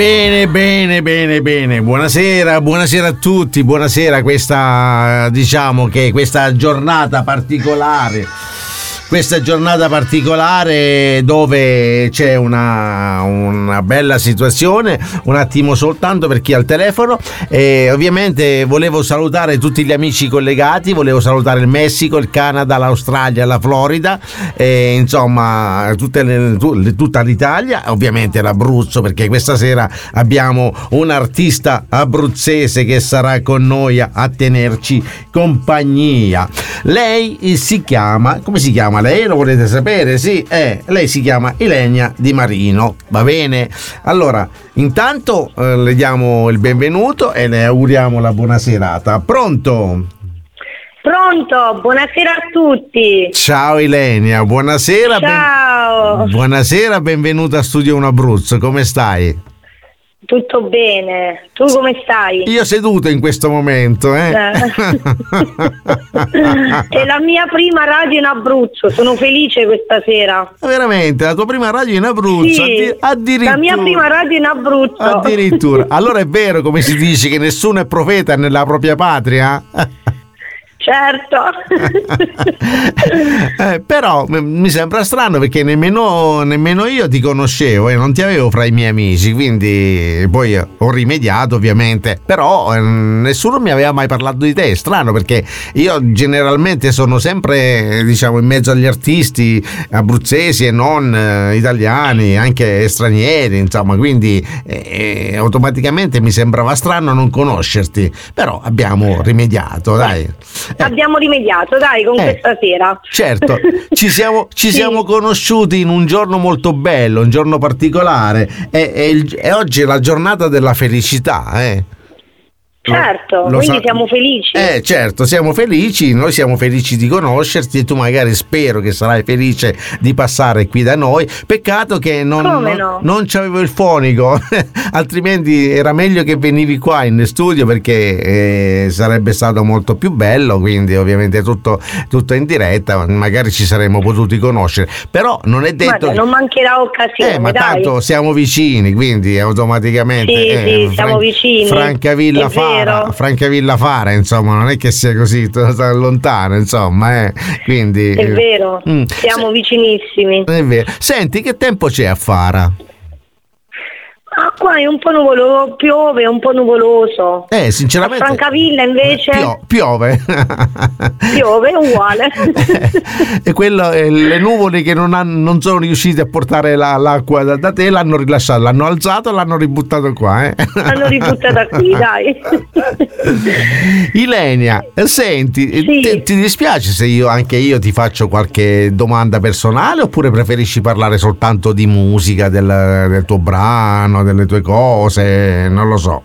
Bene, bene, bene, bene. Buonasera, buonasera a tutti. Buonasera questa diciamo che questa giornata particolare questa giornata particolare dove c'è una, una, bella situazione, un attimo soltanto per chi ha il telefono. E ovviamente volevo salutare tutti gli amici collegati, volevo salutare il Messico, il Canada, l'Australia, la Florida, e, insomma le, tutta l'Italia, ovviamente l'Abruzzo perché questa sera abbiamo un artista abruzzese che sarà con noi a, a tenerci compagnia. Lei si chiama, come si chiama? Lei? Lo volete sapere? Sì, eh, lei si chiama Ilenia Di Marino, va bene? Allora, intanto eh, le diamo il benvenuto e le auguriamo la buona serata. Pronto? Pronto, buonasera a tutti. Ciao Ilenia, buonasera. Ciao. Ben... Buonasera, benvenuta a Studio 1 Abruzzo, come stai? Tutto bene, tu come stai? Io seduto in questo momento, eh? eh. È la mia prima radio in Abruzzo, sono felice questa sera. Veramente, la tua prima radio in Abruzzo? Sì, addirittura. La mia prima radio in Abruzzo. Addirittura. Allora è vero come si dice che nessuno è profeta nella propria patria? Certo. eh, però mi sembra strano perché nemmeno, nemmeno io ti conoscevo e non ti avevo fra i miei amici, quindi poi ho rimediato ovviamente, però eh, nessuno mi aveva mai parlato di te, è strano perché io generalmente sono sempre diciamo in mezzo agli artisti abruzzesi e non eh, italiani, anche stranieri, insomma, quindi eh, automaticamente mi sembrava strano non conoscerti, però abbiamo rimediato, dai. Eh. Abbiamo rimediato, dai, con eh, questa sera. Certo, ci siamo, ci sì. siamo conosciuti in un giorno molto bello, un giorno particolare. E, e, e oggi è la giornata della felicità, eh. Certo, lo quindi sa- siamo felici. Eh, certo, siamo felici, noi siamo felici di conoscerti e tu magari spero che sarai felice di passare qui da noi. Peccato che non, non, no? non c'avevo il fonico, altrimenti era meglio che venivi qua in studio perché eh, sarebbe stato molto più bello, quindi ovviamente tutto, tutto, in diretta, magari ci saremmo potuti conoscere. Però non è detto... Guarda, non mancherà occasione. Eh, ma dai. tanto siamo vicini, quindi automaticamente... Sì, eh, sì, siamo vicini. Francavilla fa Fara, Francavilla Fara, insomma, non è che sia così lontano, insomma, eh. Quindi, è vero, mm. siamo Se, vicinissimi. È vero. Senti, che tempo c'è a Fara? Qua è un po' nuvoloso, piove, è un po' nuvoloso. Eh, sinceramente. A Francavilla invece. Pio- piove. piove, uguale. e quello, eh, le nuvole che non, hanno, non, sono riuscite a portare la, l'acqua da, da, te l'hanno rilasciato, l'hanno alzato e l'hanno ributtato qua. Eh? L'hanno ributtata qui, dai. Ilenia, senti, sì. ti, ti dispiace se io, anche io ti faccio qualche domanda personale oppure preferisci parlare soltanto di musica, del, del tuo brano? delle tue cose, non lo so.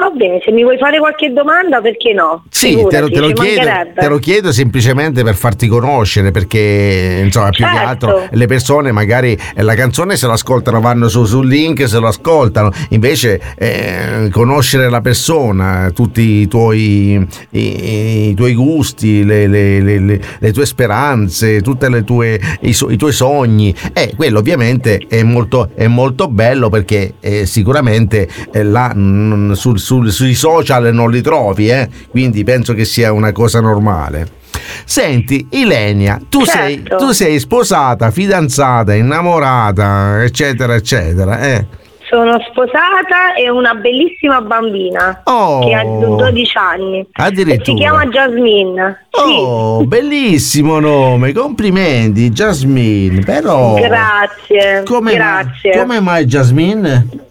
Va bene, se mi vuoi fare qualche domanda, perché no? Sì, te lo, te, lo chiedo, te lo, chiedo, semplicemente per farti conoscere, perché insomma, più certo. che altro le persone magari eh, la canzone se l'ascoltano, vanno su, sul link se lo ascoltano, invece eh, conoscere la persona, tutti i tuoi, i, i tuoi gusti, le, le, le, le, tue speranze, tutti i, i, tuoi sogni, eh, quello ovviamente è molto, è molto bello perché eh, sicuramente eh, là, mh, sul sul, sui social non li trovi, eh? quindi penso che sia una cosa normale. Senti, Ilenia, tu, certo. sei, tu sei sposata, fidanzata, innamorata, eccetera, eccetera. Eh? Sono sposata e una bellissima bambina oh, che ha 12 anni. Addirittura. si chiama Jasmine. Oh, sì. bellissimo nome, complimenti, Jasmine. Però. Grazie. Come grazie. Mai, come mai Jasmine?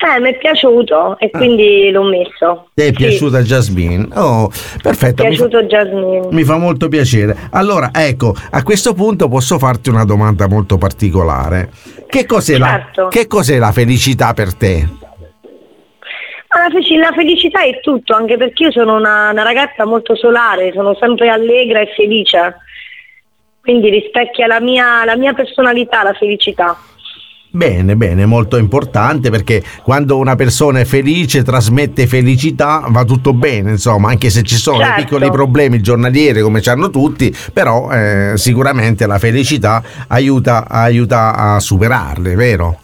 Eh, mi è piaciuto e quindi ah. l'ho messo. Ti è sì. piaciuta Jasmine? Oh, perfetto. Mi è piaciuto mi fa, Jasmine. Mi fa molto piacere. Allora, ecco, a questo punto posso farti una domanda molto particolare. Che cos'è, certo. la, che cos'è la felicità per te? La felicità è tutto, anche perché io sono una, una ragazza molto solare, sono sempre allegra e felice. Quindi rispecchia la mia, la mia personalità, la felicità. Bene, bene, molto importante perché quando una persona è felice, trasmette felicità, va tutto bene, insomma, anche se ci sono certo. piccoli problemi giornalieri come ci hanno tutti, però eh, sicuramente la felicità aiuta, aiuta a superarle, vero?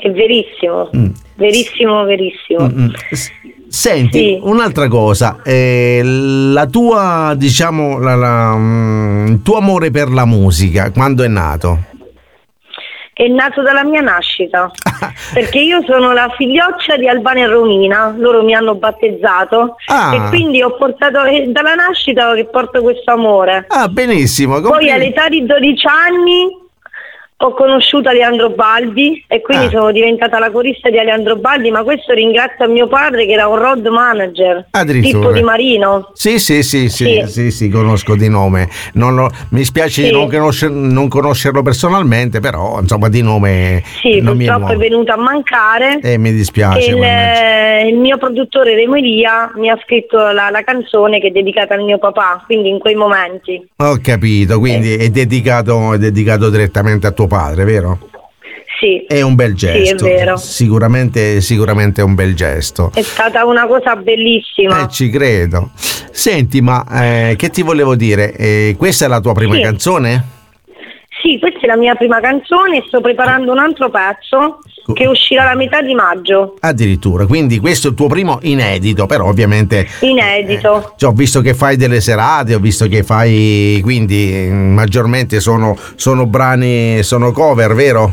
è verissimo, mm. verissimo, verissimo. Mm-hmm. Senti, sì. un'altra cosa, eh, la tua, diciamo, la, la, mm, il tuo amore per la musica, quando è nato? È nato dalla mia nascita, perché io sono la figlioccia di Albania e Romina, loro mi hanno battezzato ah. e quindi ho portato, è dalla nascita che porto questo amore. Ah, benissimo. Poi all'età di 12 anni ho conosciuto Aleandro Baldi e quindi ah. sono diventata la corista di Aleandro Baldi, ma questo ringrazio a mio padre che era un road manager, tipo di Marino. Sì, sì, sì, sì, sì, sì, sì conosco di nome. Lo, mi spiace sì. non, conoscer, non, conoscerlo personalmente, però insomma di nome... Sì, purtroppo è, è, venuto a mancare. E mi dispiace. Il, il, mio produttore Remo Elia mi ha scritto la, la, canzone che è dedicata al mio papà, quindi in quei momenti. Ho capito, quindi eh. è, dedicato, è dedicato direttamente a tuo padre, vero? Sì. È un bel gesto. Sì, è vero. Sicuramente, sicuramente è un bel gesto. È stata una cosa bellissima. Eh, ci credo. Senti, ma eh, che ti volevo dire? Eh, questa è la tua prima sì. canzone? Sì, questa è la mia prima canzone e sto preparando un altro pezzo che uscirà la metà di maggio. Addirittura, quindi questo è il tuo primo inedito, però ovviamente... Inedito. Eh, cioè, ho visto che fai delle serate, ho visto che fai, quindi maggiormente sono, sono brani, sono cover, vero?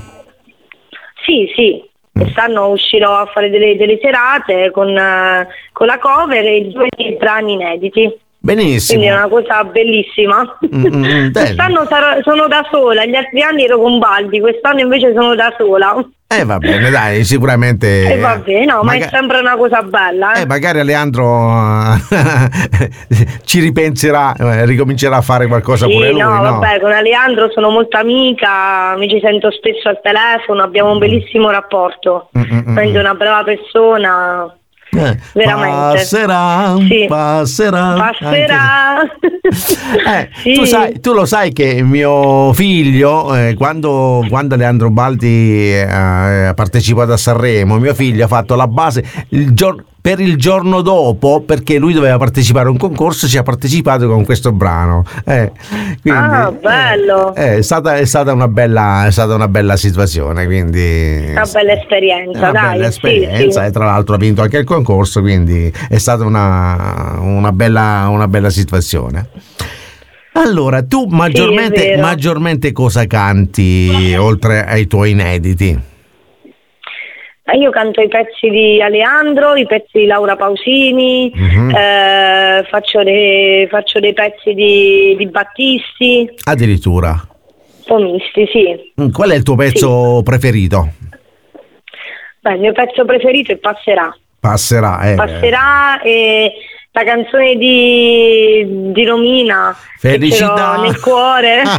Sì, sì. Mm. Quest'anno uscirò a fare delle, delle serate con, uh, con la cover e due brani inediti. Benissimo. Quindi è una cosa bellissima. Mm-hmm, quest'anno sarò, sono da sola, gli altri anni ero con Baldi, quest'anno invece sono da sola. Eh va bene, dai, sicuramente. Eh va bene, no, Maga... ma è sempre una cosa bella. Eh, eh magari Leandro ci ripenserà, eh, ricomincerà a fare qualcosa sì, pure lui. No, no, vabbè, con Leandro sono molto amica, mi ci sento spesso al telefono, abbiamo un bellissimo rapporto. Mm-mm. È una brava persona. Eh, Veramente. Passerà, sì. passerà. Passerà. eh, sì. tu, sai, tu, lo sai che mio figlio, eh, quando, quando, Leandro Baldi eh, ha partecipato a Sanremo, mio figlio ha fatto la base il giorno per il giorno dopo, perché lui doveva partecipare a un concorso, ci ha partecipato con questo brano. Eh, quindi, ah, bello! Eh, è, stata, è, stata una bella, è stata una bella situazione, quindi... Una bella esperienza, una dai. Bella esperienza sì, e tra l'altro ha vinto anche il concorso, quindi è stata una, una, bella, una bella situazione. Allora, tu maggiormente, sì, maggiormente cosa canti oltre ai tuoi inediti? Io canto i pezzi di Aleandro, i pezzi di Laura Pausini, uh-huh. eh, faccio, dei, faccio, dei, pezzi di, di Battisti. Addirittura. Pomisti, sì. Mm, qual è il tuo pezzo sì. preferito? Beh, il mio pezzo preferito è Passerà. Passerà, eh. Passerà e la canzone di, di Romina felicità. nel cuore.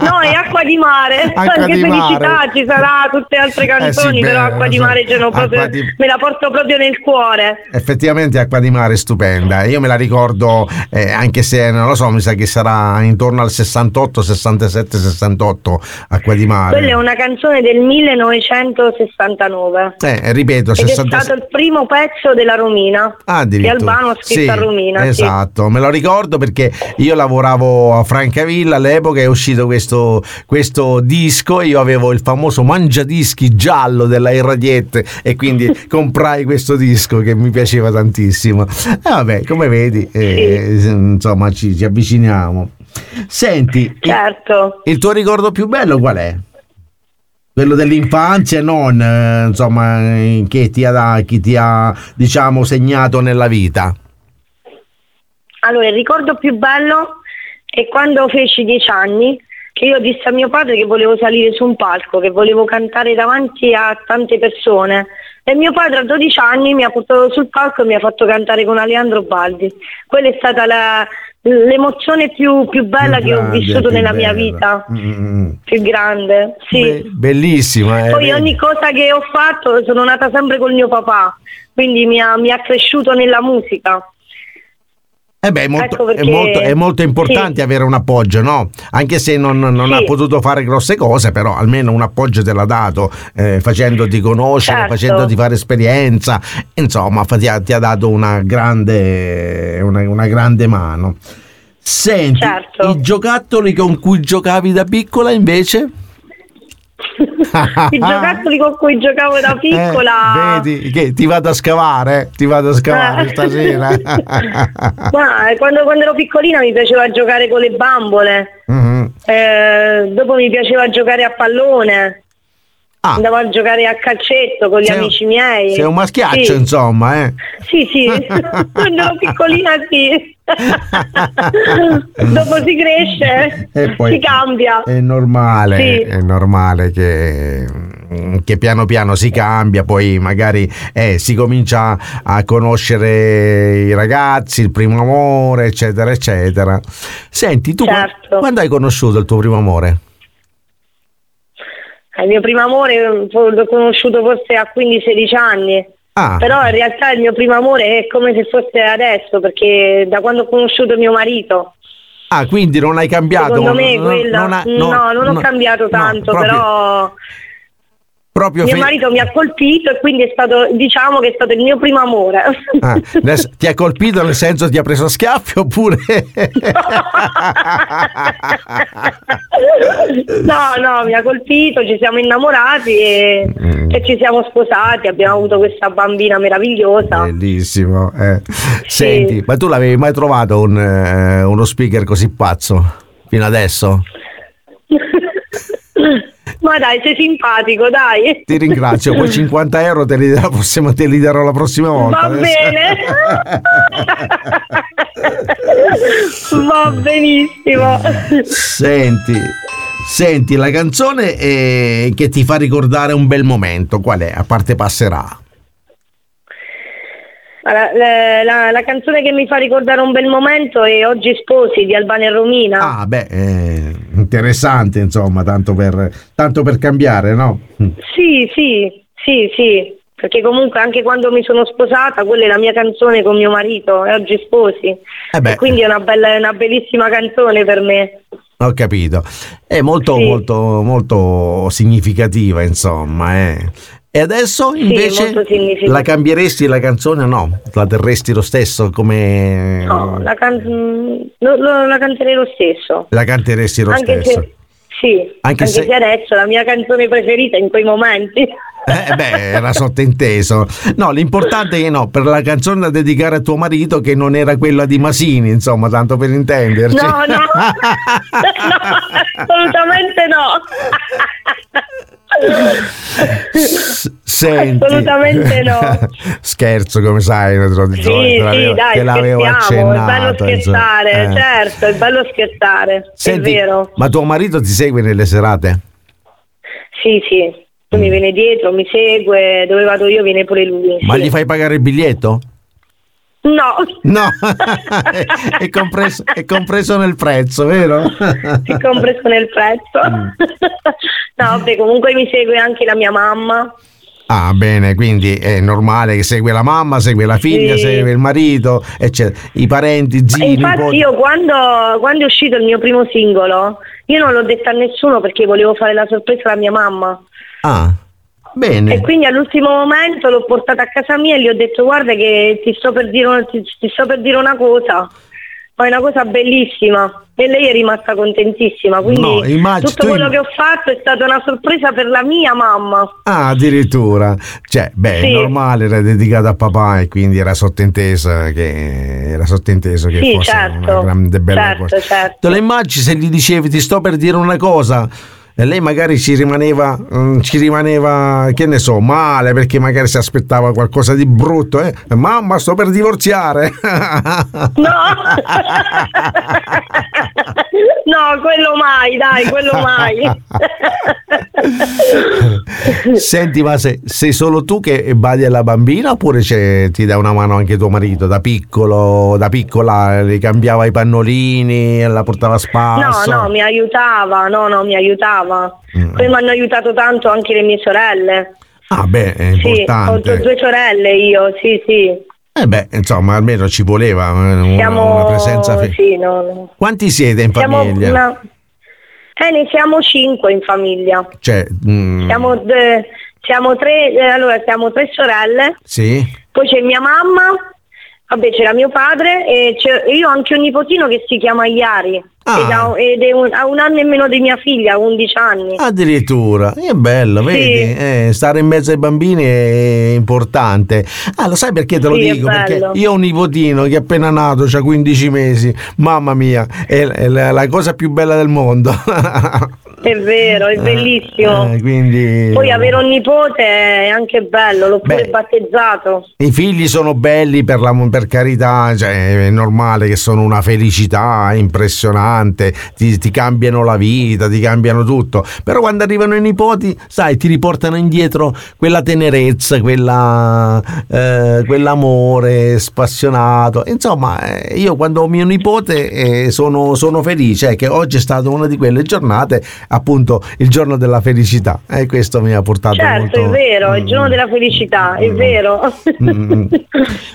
No è acqua di mare. Acqua anche di felicità mare. ci sarà tutte altre canzoni eh sì, però beh, acqua di mare so. proprio, di... me la porto proprio nel cuore. Effettivamente acqua di mare è stupenda. Io me la ricordo eh, anche se non lo so mi sa che sarà intorno al 68 67 68 acqua di mare. Quella è una canzone del 1969 eh, ripeto 60... è stato il primo pezzo della Romina ah, che Albano ha scritto sì, Romina esatto sì. me lo ricordo perché io lavoravo a Francavilla all'epoca è uscito questo, questo disco io avevo il famoso mangiadischi giallo della Irradiette e quindi comprai questo disco che mi piaceva tantissimo e vabbè come vedi eh, insomma ci, ci, avviciniamo senti certo. il, il tuo ricordo più bello qual è? quello dell'infanzia non eh, insomma che ti ha, che ti ha diciamo segnato nella vita allora il ricordo più bello e quando feci dieci anni, che io dissi a mio padre che volevo salire su un palco, che volevo cantare davanti a tante persone. E mio padre a 12 anni mi ha portato sul palco e mi ha fatto cantare con Aleandro Baldi. Quella è stata la, l'emozione più, più bella più che grande, ho vissuto nella bella. mia vita. Mm-hmm. Più grande, sì. Be- bellissima. Eh, Poi ogni cosa che ho fatto sono nata sempre col mio papà, quindi mi ha, mi ha cresciuto nella musica. Eh beh, è, molto, ecco perché... è, molto, è molto, importante sì. avere un appoggio, no? Anche se non, non sì. ha potuto fare grosse cose, però almeno un appoggio te l'ha dato, eh, facendoti conoscere, certo. facendoti fare esperienza, insomma, ti ha, ti ha dato una grande, una, una grande mano. Senti, certo. i giocattoli con cui giocavi da piccola invece? I giocattoli con cui giocavo da piccola. Eh, vedi che ti vado a scavare, ti vado a scavare Eh. stasera. Ma eh, quando, quando ero piccolina mi piaceva giocare con le bambole, Mhm. eh, dopo mi piaceva giocare a pallone, Ah, andavo a giocare a calcetto con gli sei amici miei. sei un maschiaccio, Sì. insomma, eh. Sì, sì, quando ero piccolina sì. Dopo si cresce, E poi si cambia. È normale, Sì. è normale che, che piano piano si cambia, poi magari eh, si comincia a conoscere i ragazzi, il primo amore, eccetera, eccetera. Senti, tu Certo. quando hai conosciuto il tuo primo amore? Il mio primo amore eh, l'ho conosciuto forse a 15-16 anni. Ah, Però in realtà il mio primo amore è come se fosse adesso, perché da quando ho conosciuto mio marito. ah, quindi non hai cambiato? Secondo me non- quello, ha- no, non ho no, cambiato no, tanto, proprio- però Proprio mio fe- marito mi ha colpito e quindi è stato, diciamo che è stato il mio primo amore. Ah, ti ha colpito nel senso ti ha preso a schiaffi oppure no, no, mi ha colpito, ci siamo innamorati e, Mm. e ci siamo sposati, abbiamo avuto questa bambina meravigliosa. Bellissimo. eh. Senti, ma tu l'avevi mai trovato un, eh, uno speaker così pazzo fino adesso? Ma dai, sei simpatico, dai. Ti ringrazio, poi 50 euro te li, darò la prossima- te li darò la prossima volta. Va bene. Va benissimo. Senti, senti, la canzone eh, che ti fa ricordare un bel momento, qual è? A parte passerà. La, la- la canzone che mi fa ricordare un bel momento è Oggi sposi di Albania e Romina. Ah, beh, eh, interessante, insomma, tanto per, tanto per cambiare, no? Sì, sì, sì, sì. Perché comunque anche quando mi sono sposata, quella è la mia canzone con mio marito, e oggi sposi. Eh. E quindi è una, bella, è una bellissima canzone per me. Ho capito. È molto, Sì. molto, molto significativa, insomma. eh. E adesso invece significativa. la cambieresti la canzone o no? La terresti lo stesso come... No, la, can- lo- lo- la canterei lo stesso. La canteresti lo anche stesso? se, sì, Anche anche, se- se... adesso la mia canzone preferita in quei momenti. Eh beh, era sottinteso. No, l'importante è che no, per la canzone da dedicare a tuo marito che non era quella di Masini, insomma, tanto per intenderci. No, no, no, assolutamente no. Senti. Assolutamente no. Scherzo, come sai, te Sì, l'avevo- sì, dai, te l'avevo scherziamo, è bello accennato, scherzare. Eh. certo, è bello scherzare, Senti, è vero. ma tuo marito ti segue nelle serate? Sì, sì, lui mi viene dietro, mi segue, dove vado io viene pure lui. Ma sì. gli fai pagare il biglietto? No, No, è, compreso, è compreso nel prezzo, vero? è compreso nel prezzo. Mm. no, vabbè, comunque mi segue anche la mia mamma. Ah, bene, quindi è normale che segue la mamma, segue la figlia, Sì. segue il marito, eccetera. I parenti, zii, infatti nipoti. io quando, quando è uscito il mio primo singolo, io non l'ho detto a nessuno perché volevo fare la sorpresa alla mia mamma. Ah, bene. E quindi all'ultimo momento l'ho portata a casa mia e gli ho detto guarda che ti sto per dire, una- ti, ti sto per dire una cosa, ma è una cosa bellissima. E lei è rimasta contentissima, quindi No, immagino- tutto tu quello che ho fatto è stata una sorpresa per la mia mamma. Ah, addirittura. Cioè, beh, è Sì. normale, era dedicata a papà e quindi era sottintesa che era sottinteso che Sì, fosse certo, una grande bella certo, cosa. certo. Te lo immagini se gli dicevi ti sto per dire una cosa lei magari ci rimaneva, mm, ci rimaneva, che ne so, male perché magari si aspettava qualcosa di brutto, eh? Mamma, sto per divorziare. No, no, quello mai, dai, quello mai. Senti, ma se- sei solo tu che badi alla bambina oppure c'è- ti dà una mano anche tuo marito? Da piccolo, da piccola le cambiava i pannolini, la portava a No, spasso? no, mi aiutava, no, no, mi aiutava. Mm. Poi mi hanno aiutato tanto anche le mie sorelle. Ah, beh, è Sì, ho importante. due sorelle io, sì, sì. Eh beh, insomma, almeno ci voleva eh, una, Siamo una presenza. fe- sì, no. Quanti siete in Siamo famiglia? una- Eh, ne siamo cinque in famiglia. Cioè, mm, Siamo, de- siamo tre, eh, allora siamo tre sorelle, sì? poi c'è mia mamma, vabbè c'era mio padre e e io ho anche un nipotino che si chiama Iari. Ah. Ed, ha, un, un anno e meno di mia figlia, 11 anni. Addirittura, è bello, vedi? Sì. Eh, stare in mezzo ai bambini è importante. Ah, lo sai perché te lo sì, dico? Perché io ho un nipotino che è appena nato, ha 15 mesi, mamma mia, è, è la, la cosa più bella del mondo. È vero, è eh, bellissimo. Eh, quindi... Poi avere un nipote è anche bello, l'ho pure Beh, battezzato. I figli sono belli per, la, per carità, cioè, è normale che sono una felicità impressionante, ti, ti, cambiano la vita, ti cambiano tutto. Però quando arrivano i nipoti, sai, ti riportano indietro quella tenerezza, quella, eh, quell'amore spassionato. Insomma, eh, io quando ho mio nipote eh, sono, sono felice, che oggi è stata una di quelle giornate appunto il giorno della felicità e questo mi ha portato certo molto... è vero, il giorno mm. della felicità è mm. vero mm.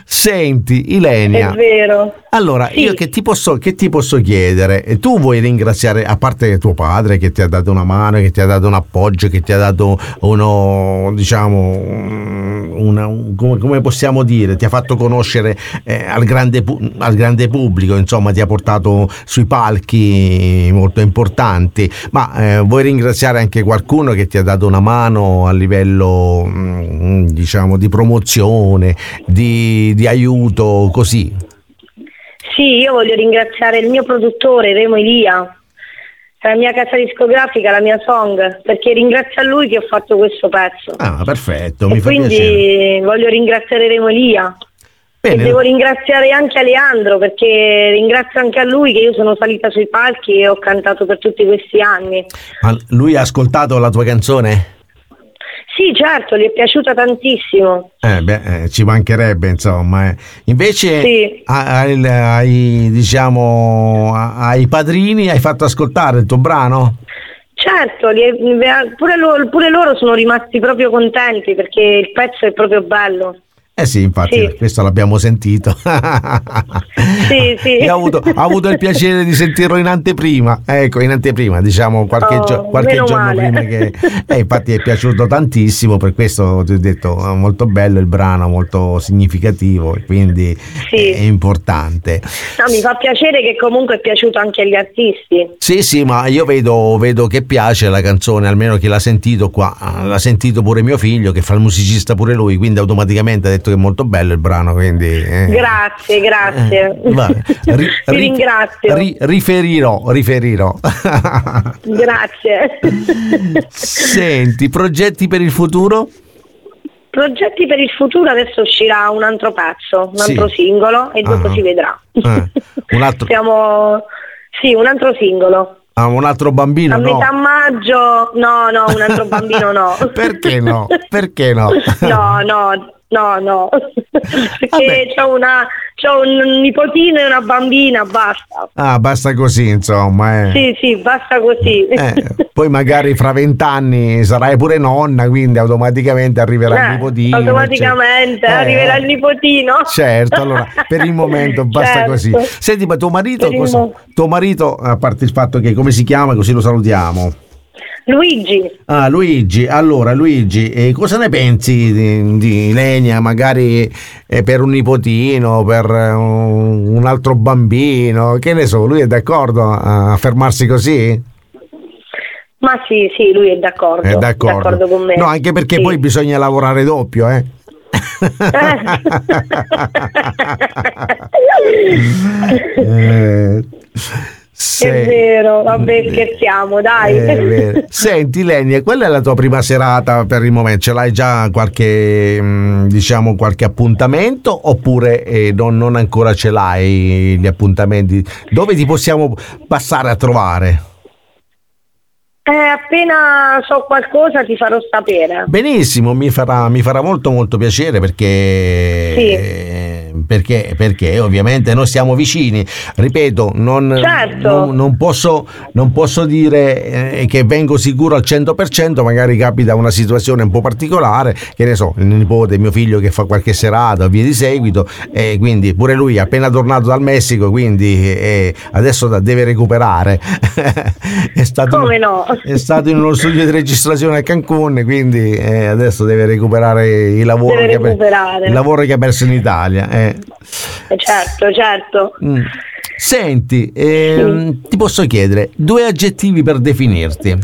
senti Ilenia è vero allora sì. io che ti, posso, che ti posso chiedere tu vuoi ringraziare a parte tuo padre che ti ha dato una mano che ti ha dato un appoggio che ti ha dato uno diciamo una, come, come, possiamo dire ti ha fatto conoscere eh, al, grande, al grande pubblico insomma ti ha portato sui palchi molto importanti ma eh, vuoi ringraziare anche qualcuno che ti ha dato una mano a livello mm, diciamo di promozione, di, di aiuto così? Sì, io voglio ringraziare il mio produttore Remo Elia, la mia casa discografica, la mia song, perché ringrazio a lui che ho fatto questo pezzo. Ah, perfetto, e mi fa quindi piacere. voglio ringraziare Remo Elia. Bene. E devo ringraziare anche Aleandro perché ringrazio anche a lui che io sono salita sui palchi e ho cantato per tutti questi anni. Ma lui ha ascoltato la tua canzone? Sì, certo, gli è piaciuta tantissimo. Eh beh, eh, ci mancherebbe, insomma. Eh. Invece sì. ai, ai, diciamo, ai padrini hai fatto ascoltare il tuo brano? Certo, pure loro, pure loro sono rimasti proprio contenti perché il pezzo è proprio bello. Eh sì, infatti, sì. questo l'abbiamo sentito. sì, sì. Ho avuto, ho avuto, il piacere di sentirlo in anteprima, ecco, in anteprima, diciamo qualche, oh, gio- qualche giorno male. prima che... Eh, infatti è piaciuto tantissimo, per questo ti ho detto, molto bello il brano, molto significativo e quindi sì. è importante. No, mi fa piacere che comunque è piaciuto anche agli artisti. Sì, sì, ma io vedo, vedo che piace la canzone, almeno chi l'ha sentito qua, l'ha sentito pure mio figlio che fa il musicista pure lui, quindi automaticamente ha detto detto che è molto bello il brano, quindi... Eh. Grazie, grazie. Eh, ri, Ti ringrazio. Ri, riferirò, riferirò. grazie. Senti, progetti per il futuro? Progetti per il futuro adesso uscirà un altro pezzo, un altro sì. singolo e dopo uh-huh. si vedrà. Eh. Un altro... Siamo... Sì, un altro singolo. Ah, un altro bambino? A no. metà maggio, no, no, un altro bambino no. Perché no? Perché no? no, no, No, no, perché c'ho, una, c'ho un nipotino e una bambina, basta. Ah, basta così, insomma. Eh. Sì, sì, basta così. Eh, poi magari fra vent'anni sarai pure nonna, quindi automaticamente arriverà eh, il nipotino. Automaticamente cioè, arriverà il nipotino. Certo, allora per il momento basta certo. così. Senti, ma tuo marito, tuo marito, a parte il fatto che come si chiama, così lo salutiamo. Luigi. Ah, Luigi, allora Luigi, eh, cosa ne pensi di, di Lenia, magari eh, per un nipotino, per un, un, altro bambino, che ne so, lui è d'accordo a fermarsi così? Ma sì, sì, lui è d'accordo, è d'accordo, d'accordo con me. No, anche perché sì. poi bisogna lavorare doppio, eh? eh. Se... È vero, vabbè, scherziamo, dai. Senti, Lenia, quella è la tua prima serata per il momento? Ce l'hai già qualche, mm, diciamo, qualche appuntamento oppure eh, non, non ancora ce l'hai gli appuntamenti? Dove ti possiamo passare a trovare? Eh, appena so qualcosa ti farò sapere. Benissimo, mi farà, mi farà molto molto piacere perché sì perché, perché ovviamente noi siamo vicini. Ripeto, non, certo. non, non, posso, non posso, dire eh, che vengo sicuro al 100%, magari capita una situazione un po' particolare, che ne so, il nipote, mio figlio che fa qualche serata via di seguito, e quindi pure lui è appena tornato dal Messico, quindi eh, adesso deve recuperare. è, stato, Come no? è stato in uno studio di registrazione a Cancun, quindi eh, adesso deve recuperare il lavoro, che, il lavoro che ha perso in Italia. Eh. Certo, certo. Mm. Senti, ehm, ti posso chiedere due aggettivi per definirti.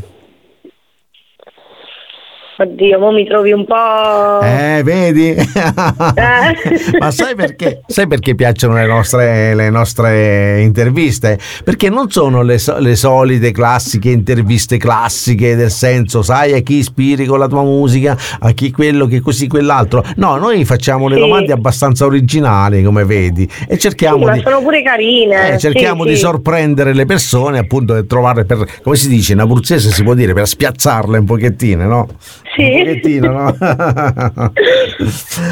Oddio, mo mi trovi un po'. Eh, vedi? Ma sai perché? Sai perché piacciono le nostre, le nostre interviste? Perché non sono le, le solite classiche interviste classiche del senso, sai, a chi ispiri con la tua musica, a chi quello, che così, quell'altro. No, noi facciamo le Sì. domande abbastanza originali, come vedi, e Sì, cerchiamo ma di. sono pure carine. eh, cerchiamo sì, di sì. sorprendere le persone, appunto, e trovare per, come si dice in abruzzese, si può dire, per spiazzarle un pochettino, no? Sì. Un pochettino, no?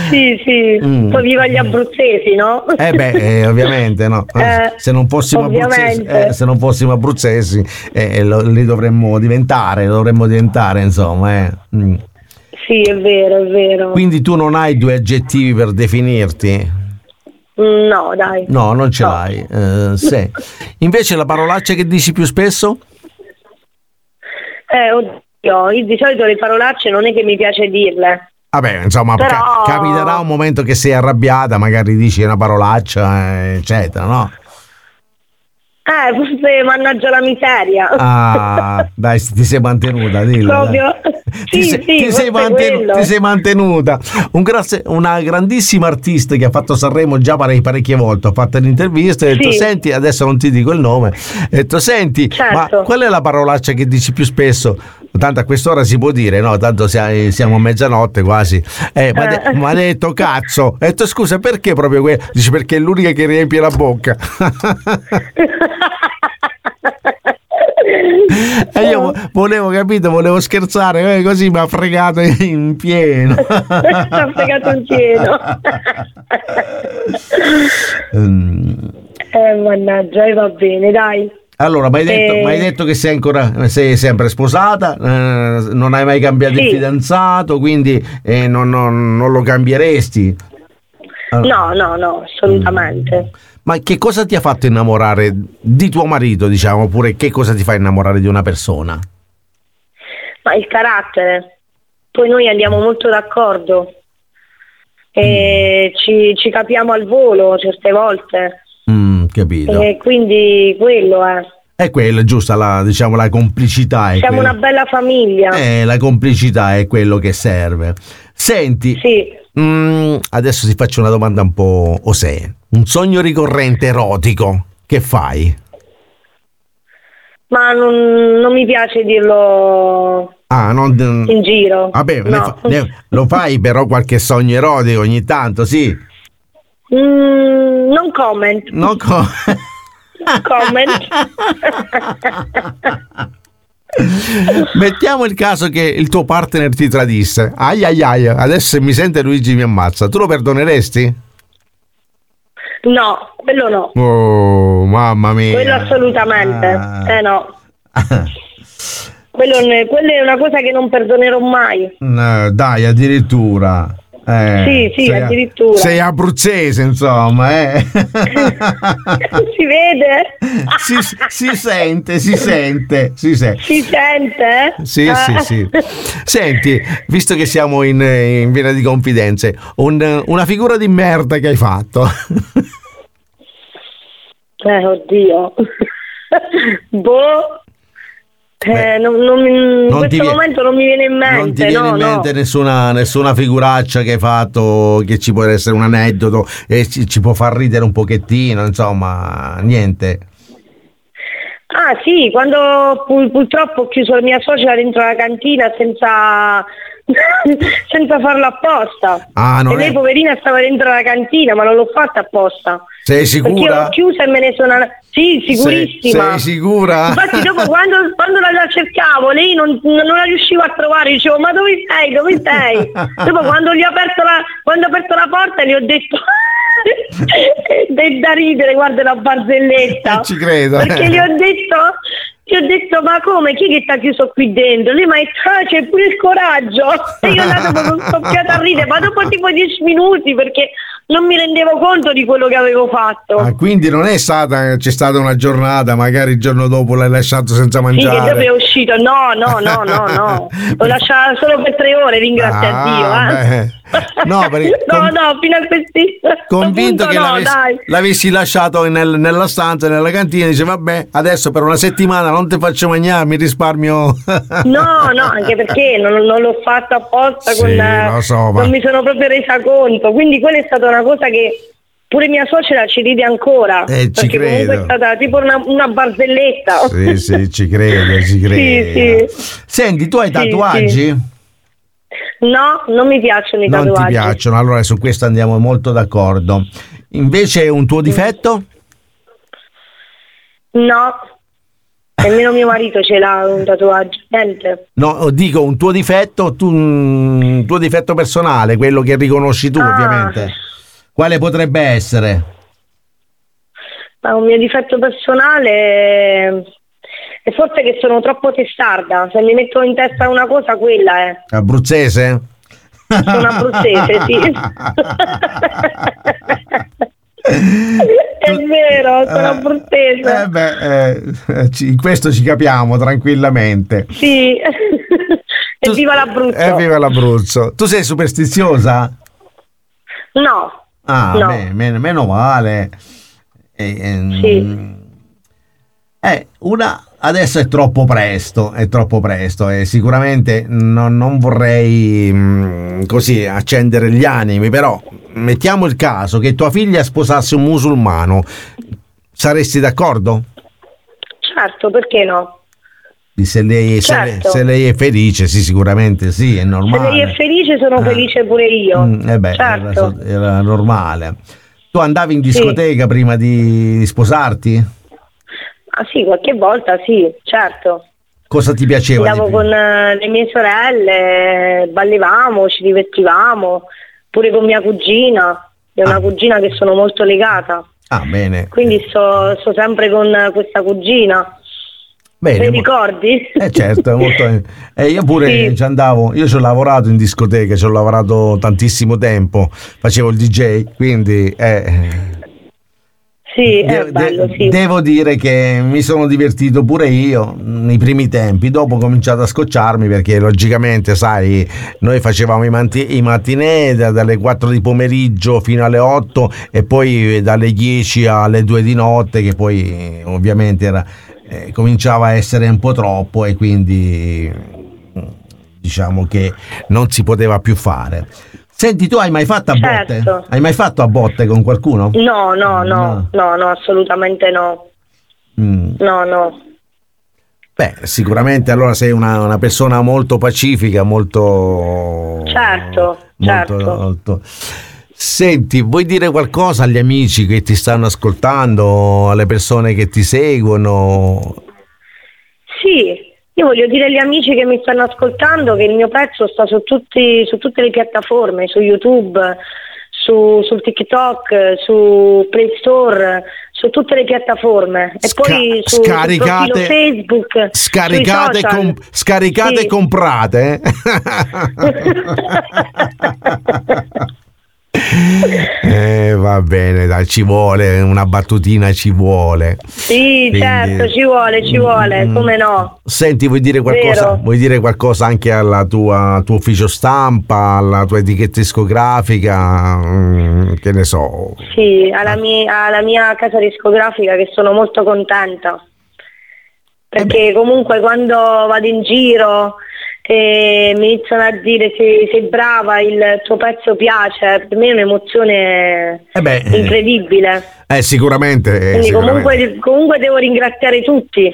Sì, sì. Mm. Poi viva gli abruzzesi, no? Eh beh, eh, ovviamente no. Eh, se, non fossimo abruzzesi, eh, se non fossimo abruzzesi, eh, lo- li dovremmo diventare, dovremmo diventare, insomma. eh. Mm. Sì, è vero, è vero. Quindi tu non hai due aggettivi per definirti? Mm, No, dai. No, non ce No. l'hai. eh, sì. Invece la parolaccia che dici più spesso? Eh, oddio, io di solito le parolacce non è che mi piace dirle. Vabbè, insomma, Però- ca- capiterà un momento che sei arrabbiata, magari dici una parolaccia, eh, eccetera, no? Eh, forse mannaggia la miseria. Ah, dai, ti sei mantenuta, dillo. Proprio. Ti, Sì, sei, sì, ti sei mantenu- ti sei mantenuta. Un grazie- una grandissima artista che ha fatto Sanremo già pare- parecchie volte. Ho fatto l'intervista e ho detto: Sì. Senti, adesso non ti dico il nome. Ho detto: Senti, Certo. ma qual è la parolaccia che dici più spesso? Tanto a quest'ora si può dire, no? Tanto sia- siamo a mezzanotte quasi. Eh, ma Eh. ha detto cazzo. Ho detto scusa, perché proprio quello? Dice perché è l'unica che riempie la bocca. E io vo- volevo, capito, volevo scherzare, eh, così mi ha fregato in pieno. Ti ha fregato in pieno. Mm, Eh, mannaggia, e va bene, dai. Allora, mi hai detto, Eh. m'hai detto che sei ancora sei sempre sposata, eh, non hai mai cambiato il Sì. fidanzato, quindi eh, non, non- non lo cambieresti. Allora, No, no, no, assolutamente. Ma che cosa ti ha fatto innamorare di tuo marito, diciamo, oppure che cosa ti fa innamorare di una persona? Ma il carattere. Poi noi andiamo molto d'accordo. E ci, ci capiamo al volo certe volte. Mm, capito. E quindi quello è. È quella, giusta, la, diciamo, la complicità. Siamo quella. una bella famiglia. Eh, la complicità è quello che serve. Senti, Sì. mm, adesso ti faccio una domanda un po' osè. Un sogno ricorrente erotico, che fai? Ma non, non mi piace dirlo Ah, non... in giro. Vabbè, ne No. fa- ne- lo fai però qualche sogno erotico ogni tanto, sì. Mm, non comment. Non co- Comment. Mettiamo il caso che il tuo partner ti tradisse. Ai ai ai, adesso se mi sente Luigi mi ammazza. Tu lo perdoneresti? No, quello no. Oh, mamma mia. Quello assolutamente. Ah. Eh no. Quello, quella è una cosa che non perdonerò mai. No, dai, addirittura. Eh, Sì, sì, sei- addirittura. Sei abruzzese, insomma, eh. si vede? si, si sente, si sente, si sente. Si sente? Sì, Ah. sì, sì. Senti, visto che siamo in, in piena di confidenze, un- una figura di merda che hai fatto. Eh, oddio. boh. Eh, Beh, non, non in questo vie- momento non mi viene in mente. non ti viene no, in mente no. nessuna, nessuna figuraccia che hai fatto che ci può essere un aneddoto e ci, ci può far ridere un pochettino, insomma, niente. Ah sì, quando pu- purtroppo ho chiuso la mia suocera dentro la cantina senza, senza farlo apposta. Ah, non e lei è- poverina stava dentro la cantina, ma non l'ho fatta apposta. Sei Perché sicura? l'ho chiusa e me ne sono... Sì, sicurissima. Sei, sei sicura? Infatti dopo quando, quando la, la cercavo lei non, non la riuscivo a trovare, dicevo ma dove sei, dove sei? dopo quando gli ho aperto la, quando ho aperto la porta gli ho detto è da ridere, guarda la barzelletta. Eh, ci credo. Perché gli ho detto, gli ho detto ma come, chi che ti ha chiuso qui dentro? Lei mi ha detto ah, c'è pure il coraggio. E io andata proprio scoppiata a ridere, ma dopo tipo dieci minuti perché non mi rendevo conto di quello che avevo fatto. Ah, quindi non è stata, c'è stata una giornata, magari il giorno dopo l'hai lasciato senza Sì, che mangiare. dopo è uscito. No, no, no, no, no. L'ho lasciata solo per tre ore, ringrazia Ah, Dio. Eh. beh. No, perché no, con- no, fino a questi convinto che no, l'avessi, l'avessi lasciato nel- nella stanza, nella cantina, dice vabbè, adesso per una settimana non ti faccio mangiare, mi risparmio. No, no, anche perché non, non l'ho fatto apposta Sì, con, so, ma- non mi sono proprio resa conto, quindi quella è stata una cosa che pure mia suocera ci ride ancora, Eh, ci perché comunque è stata tipo una, una barzelletta. sì, sì, ci credo, ci credo. sì. Senti, tu hai Sì, tatuaggi? No, non mi piacciono i Non ti tatuaggi. piacciono, allora su questo andiamo molto d'accordo. Invece un tuo difetto? No, nemmeno mio marito ce l'ha un tatuaggio, niente. No, dico un tuo difetto, tu, un tuo difetto personale, quello che riconosci tu Ah. ovviamente. Quale potrebbe essere? Ma un mio difetto personale è forse che sono troppo testarda. Se mi metto in testa una cosa, quella è. Abruzzese? Sono abruzzese, sì. È vero, sono abruzzese. Eh beh, eh, in questo ci capiamo tranquillamente. Sì. Tu- Evviva l'Abruzzo. Evviva l'Abruzzo. Tu sei superstiziosa? No. Ah, No. beh, meno, meno male. Eh, ehm, Sì. eh, una adesso è troppo presto, è troppo presto e sicuramente non, non vorrei mm, così accendere gli animi, però mettiamo il caso che tua figlia sposasse un musulmano, saresti d'accordo? Certo, perché no? Se lei, se lei- Certo. se lei è felice, sì, sicuramente sì, è Se normale. lei è felice, sono Ah. felice pure io. Mm, eh beh, era, certo. so- era normale. Tu andavi in discoteca prima di sposarti? Ah sì, qualche volta sì, certo. Cosa ti piaceva? Andavo con eh, le mie sorelle, ballevamo, ci divertivamo, pure con mia cugina. È una Ah. cugina che sono molto legata, Ah, bene. quindi sto, sto sempre con eh, questa cugina. Bene, mo- ricordi? Eh certo, molto... eh, io pure Sì. ci andavo, io ci ho lavorato in discoteca, ci ho lavorato tantissimo tempo, facevo il DJ, quindi eh, Sì, de- è bello, de- sì. devo dire che mi sono divertito pure io nei primi tempi, dopo ho cominciato a scocciarmi perché logicamente, sai, noi facevamo i, manti- i mattinè da- dalle 4 di pomeriggio fino alle 8 e poi dalle 10 alle 2 di notte che poi eh, ovviamente era, eh, cominciava a essere un po' troppo e quindi diciamo che non si poteva più fare. Senti, tu hai mai fatto a botte? Certo. Hai mai fatto a botte con qualcuno? No, no, no, No. no, no, assolutamente no. Mm. No, no. Beh, sicuramente allora sei una, una persona molto pacifica, molto... Certo, molto- certo. molto- Senti, vuoi dire qualcosa agli amici che ti stanno ascoltando, alle persone che ti seguono? Sì, io voglio dire agli amici che mi stanno ascoltando che il mio pezzo sta su, tutti, su tutte le piattaforme, su YouTube, su, sul TikTok, su Play Store, su tutte le piattaforme. E Sca- poi su, scaricate- profilo Facebook. Scaricate, com- scaricate Sì. e comprate. eh, va bene, dai, ci vuole, una battutina ci vuole. Sì, Quindi- certo, ci vuole, ci vuole, Mm. come no. Senti, vuoi dire qualcosa? Vero. Vuoi dire qualcosa anche alla tua al tuo ufficio stampa, alla tua etichetta discografica? Mm, che ne so. Sì, alla mia, alla mia casa discografica che sono molto contenta. Perché comunque quando vado in giro e mi iniziano a dire se sei brava, il tuo pezzo piace, per me è un'emozione Eh beh, eh, incredibile. eh, sicuramente. eh, Quindi sicuramente. comunque, comunque devo ringraziare tutti,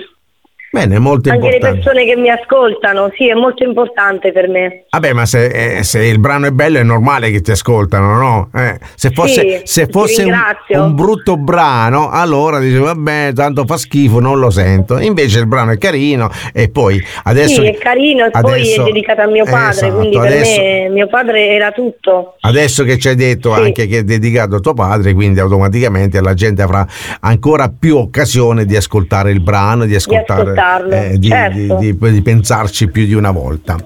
Bene, molto anche le importante. persone che mi ascoltano, sì, è molto importante per me. Vabbè, ma se, eh, se il brano è bello è normale che ti ascoltano, no? Eh, se fosse, Sì, se fosse un, un brutto brano, allora dice vabbè, tanto fa schifo, non lo sento. Invece il brano è carino e poi adesso... sì, è carino e poi è dedicato a mio padre, Esatto, quindi per adesso- me mio padre era tutto. Adesso che ci hai detto Sì. anche che è dedicato a tuo padre, quindi automaticamente la gente avrà ancora più occasione di ascoltare il brano, di ascoltare, eh, di, certo. di- di- di pensarci più di una volta.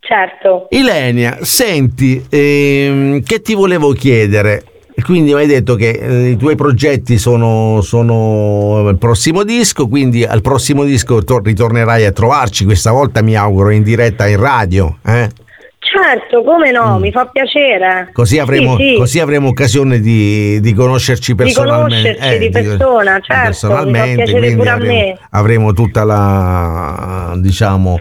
Certo. Ilenia, senti, ehm, che ti volevo chiedere? Quindi mi hai detto che eh, i tuoi progetti sono, sono il prossimo disco, quindi al prossimo disco to- ritornerai a trovarci, questa volta mi auguro in diretta in radio. Eh? Certo, come no, mm. mi fa piacere. Così avremo, sì, sì. Così avremo occasione di, di, conoscerci personalmente. Di conoscerci eh, di persona, certo, personalmente, mi fa piacere pure avremo, a me. Avremo tutta la, diciamo,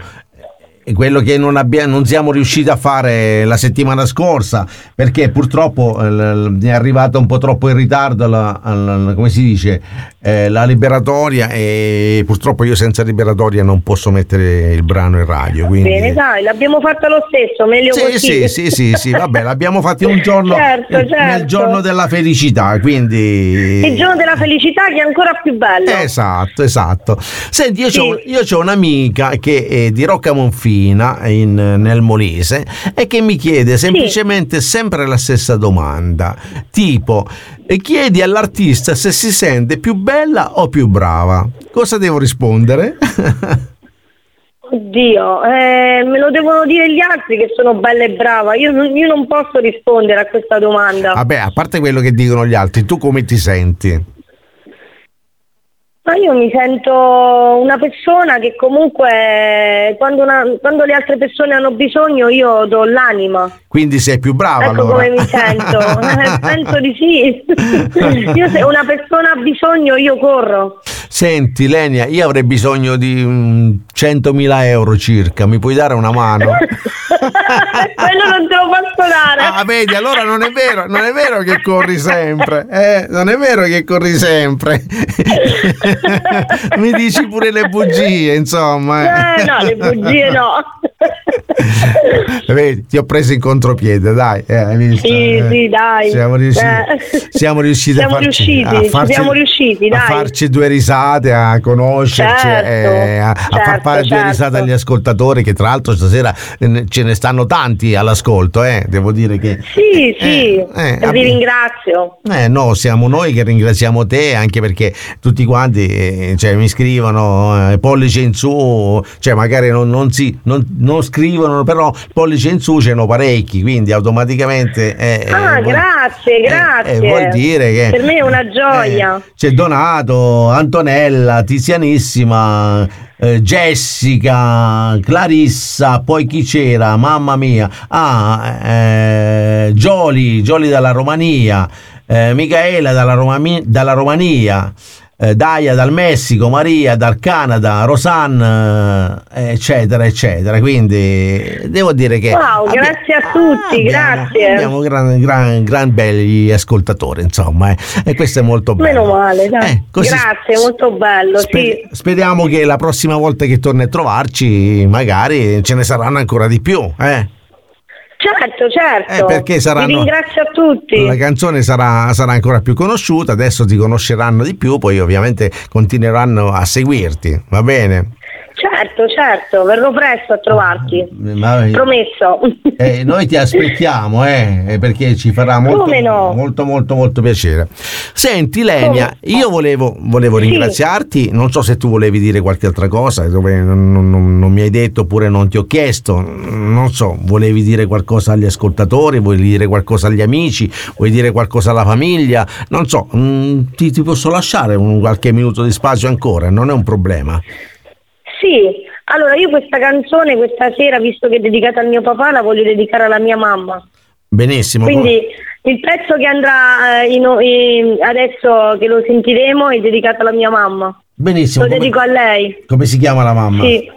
quello che non, abbiamo, non, siamo riusciti a fare la settimana scorsa perché purtroppo eh, è arrivata un po' troppo in ritardo la, la, come si dice eh, la liberatoria e purtroppo io senza liberatoria non posso mettere il brano in radio quindi... bene dai l'abbiamo fatta lo stesso meglio sì, così sì sì sì sì vabbè l'abbiamo fatta un giorno certo, certo. nel giorno della felicità quindi il giorno della felicità che è ancora più bello esatto esatto senti io, sì. ho, un'amica che è di Rocca Monfì Marina in, nel Molise e che mi chiede semplicemente sì. sempre la stessa domanda, tipo chiedi all'artista se si sente più bella o più brava. Cosa devo rispondere? Oddio, eh, me lo devono dire gli altri che sono bella e brava. Io, io non posso rispondere a questa domanda. Vabbè, a parte quello che dicono gli altri, tu come ti senti? Ma io mi sento una persona che comunque quando, una, quando, le altre persone hanno bisogno io do l'anima. Quindi sei più brava ecco allora. come mi sento. Eh, penso di sì. io se una persona ha bisogno io corro. Senti Lenia, io avrei bisogno di um, 100.000 euro circa, mi puoi dare una mano? Quello dare. Ah, vedi, allora non è vero, non è vero che corri sempre, eh? non è vero che corri sempre. Mi dici pure le bugie, insomma. Eh, no, le bugie no. Vedi, ti ho preso in contropiede, dai. Eh? Sì, eh, sì, dai. Siamo riusciti, eh. siamo riusciti, siamo a, farci, riusciti, a, farci, siamo riusciti, a farci due risate, a conoscerci, certo, eh, a, certo, far fare certo. due risate agli ascoltatori, che tra l'altro stasera eh, ce ne stanno tanti all'ascolto, eh. devo dire che... Sì, sì, vi ringrazio. Eh, no, siamo noi che ringraziamo te, anche perché tutti quanti cioè, mi scrivono pollice in su, cioè magari non, non, si, non, non scrivono, però pollice in su ce n'ho parecchi, quindi automaticamente... Eh, ah, vuol, grazie, grazie. Eh, vuol dire che... Per me è una gioia. c'è Donato, Antonella, Tizianissima, eh, Jessica, Clarissa, poi chi c'era? Mamma mia. Ah, eh, Gioli, Gioli dalla Romania, eh, Michaela dalla, Romani- dalla Romania eh, Daya dal Messico, Maria dal Canada, Rosanne, eh, eccetera, eccetera. Quindi devo dire che. Wow, abbi- grazie a tutti, abbiamo, grazie. Abbiamo gran, gran, gran belli ascoltatori, insomma, eh. e questo è molto bello. Meno male, dai. Eh, grazie, sp- molto bello. Sper- sì. Speriamo che la prossima volta che torni a trovarci, magari ce ne saranno ancora di più, eh. Certo, certo. Eh, perché saranno, Vi ringrazio a tutti. La canzone sarà, sarà, ancora più conosciuta, adesso ti conosceranno di più, poi ovviamente continueranno a seguirti, va bene? Certo, certo, verrò presto a trovarti. Ma, Promesso. Eh, noi ti aspettiamo, eh, eh, perché ci farà molto, no? molto, molto, molto piacere. Senti, Lenia, io volevo, volevo ringraziarti. Sì. Non so se tu volevi dire qualche altra cosa, dove non, non, non, mi hai detto oppure non ti ho chiesto. Non so, volevi dire qualcosa agli ascoltatori, vuoi dire qualcosa agli amici, vuoi dire qualcosa alla famiglia? Non so, mh, mm, ti, ti posso lasciare un, qualche minuto di spazio ancora, non è un problema. Sì, allora io questa canzone questa sera, visto che è dedicata al mio papà, la voglio dedicare alla mia mamma. Benissimo. Quindi il pezzo che andrà eh, in, in, adesso che lo sentiremo è dedicato alla mia mamma. Benissimo. Lo come, dedico a lei. Come si chiama la mamma? Sì.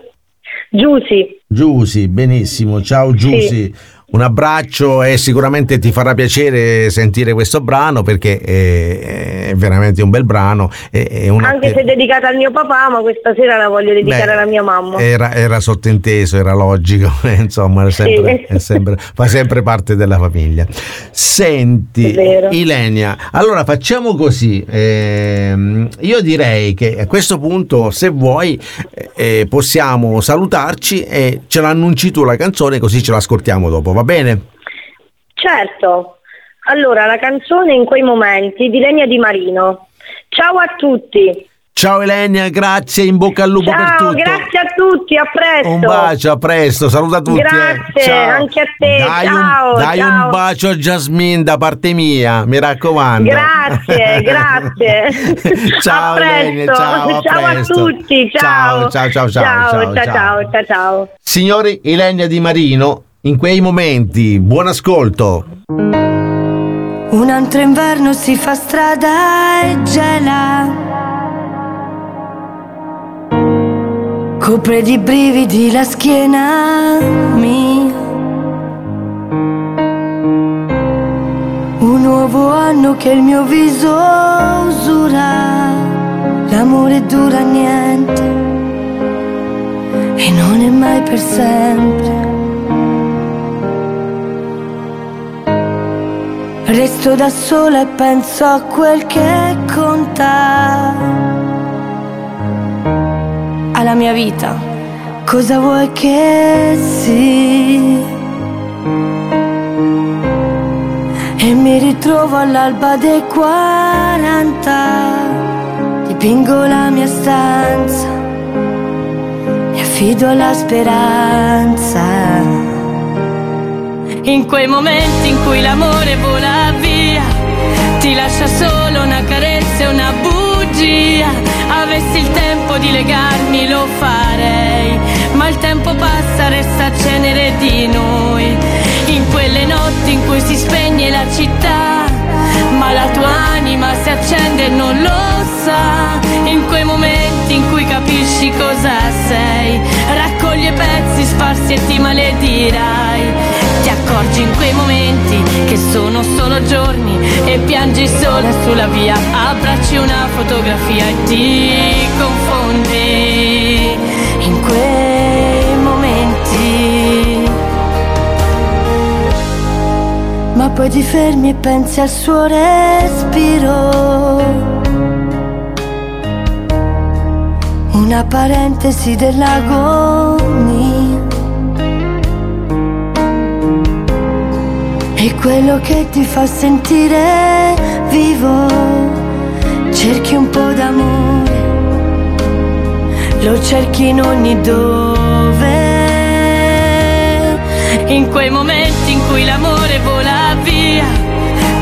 Giusy. Giusy, benissimo. Ciao Giusy. Sì un abbraccio e sicuramente ti farà piacere sentire questo brano perché è, è veramente un bel brano. Una... Anche se è dedicata al mio papà, ma questa sera la voglio dedicare Beh, alla mia mamma. Era, era sottinteso, era logico, insomma, sempre, sì. sempre, fa sempre parte della famiglia. Senti, Ilenia, allora facciamo così. Eh, io direi che a questo punto, se vuoi, eh, possiamo salutarci e ce l'annunci tu la canzone così ce l'ascoltiamo dopo va bene? Certo. Allora, la canzone in quei momenti di Legna Di Marino. Ciao a tutti. Ciao Elenia, grazie, in bocca al lupo Ciao, per tutto. grazie a tutti, a presto. Un bacio, a presto, saluta tutti. Grazie, eh. anche a te. Dai, ciao, un, dai ciao. un bacio a Jasmine da parte mia, mi raccomando. Grazie, grazie. ciao Elenia, ciao, a, ciao a tutti, ciao. Ciao, ciao, ciao, ciao, ciao, ciao, ciao, ciao. Signori, Ilenia Di Marino in quei momenti. Buon ascolto. Un altro inverno si fa strada e gela. Copre di brividi la schiena mia. Un nuovo anno che il mio viso usura. L'amore dura niente e non è mai per sempre. Resto da sola e penso a quel che conta. Alla mia vita, cosa vuoi che sia? E mi ritrovo all'alba dei 40, dipingo la mia stanza, mi affido alla speranza in quei momenti in cui l'amore vola via, ti lascia solo una carezza e una bugia. Avessi il tempo di legarmi lo farei, ma il tempo passa, resta cenere di noi. In quelle notti in cui si spegne la città, ma la tua anima si accende e non lo sa. In quei momenti in cui capisci cosa sei, raccoglie pezzi sparsi e ti maledirai ti accorgi in quei momenti che sono solo giorni e piangi sola sulla via, abbracci una fotografia e ti confondi in quei momenti. Ma poi ti fermi e pensi al suo respiro. Una parentesi dell'agonia È quello che ti fa sentire vivo. Cerchi un po' d'amore, lo cerchi in ogni dove. In quei momenti in cui l'amore vola via,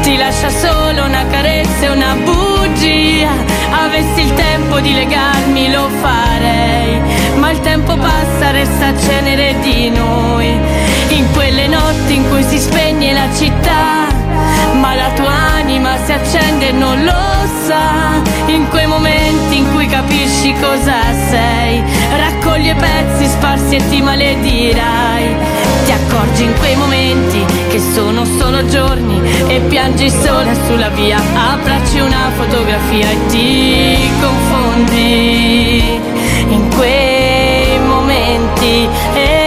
ti lascia solo una carezza e una bugia. Avessi il tempo di legarmi lo farei, ma il tempo passa, resta cenere di noi in quelle notti in cui si spegne la città, ma la tua anima si accende e non lo sa, in quei momenti in cui capisci cosa sei, raccoglie pezzi sparsi e ti maledirai, ti accorgi in quei momenti che sono solo giorni e piangi sola sulla via, abbracci una fotografia e ti confondi. In quei momenti. E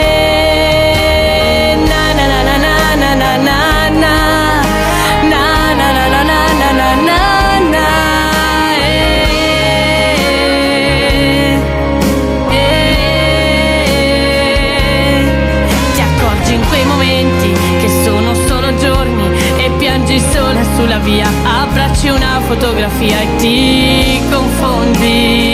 via, abbracci una fotografia e ti confondi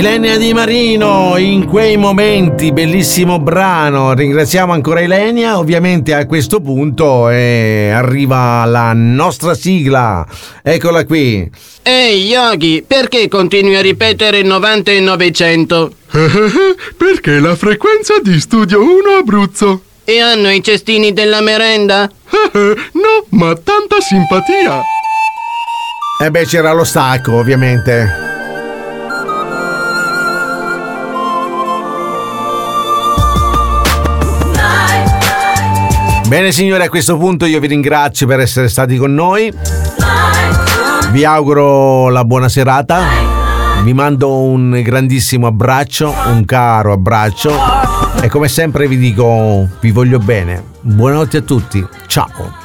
Ilenia Di Marino in quei momenti, bellissimo brano. Ringraziamo ancora Ilenia. Ovviamente a questo punto eh, arriva la nostra sigla. Eccola qui. Ehi Yogi, perché continui a ripetere 90 e 900? perché la frequenza di Studio 1 Abruzzo. E hanno i cestini della merenda? no, ma tanta simpatia. E eh beh, c'era lo stacco, ovviamente. Bene signori, a questo punto io vi ringrazio per essere stati con noi. Vi auguro la buona serata. Vi mando un grandissimo abbraccio, un caro abbraccio e come sempre vi dico vi voglio bene. Buonanotte a tutti. Ciao.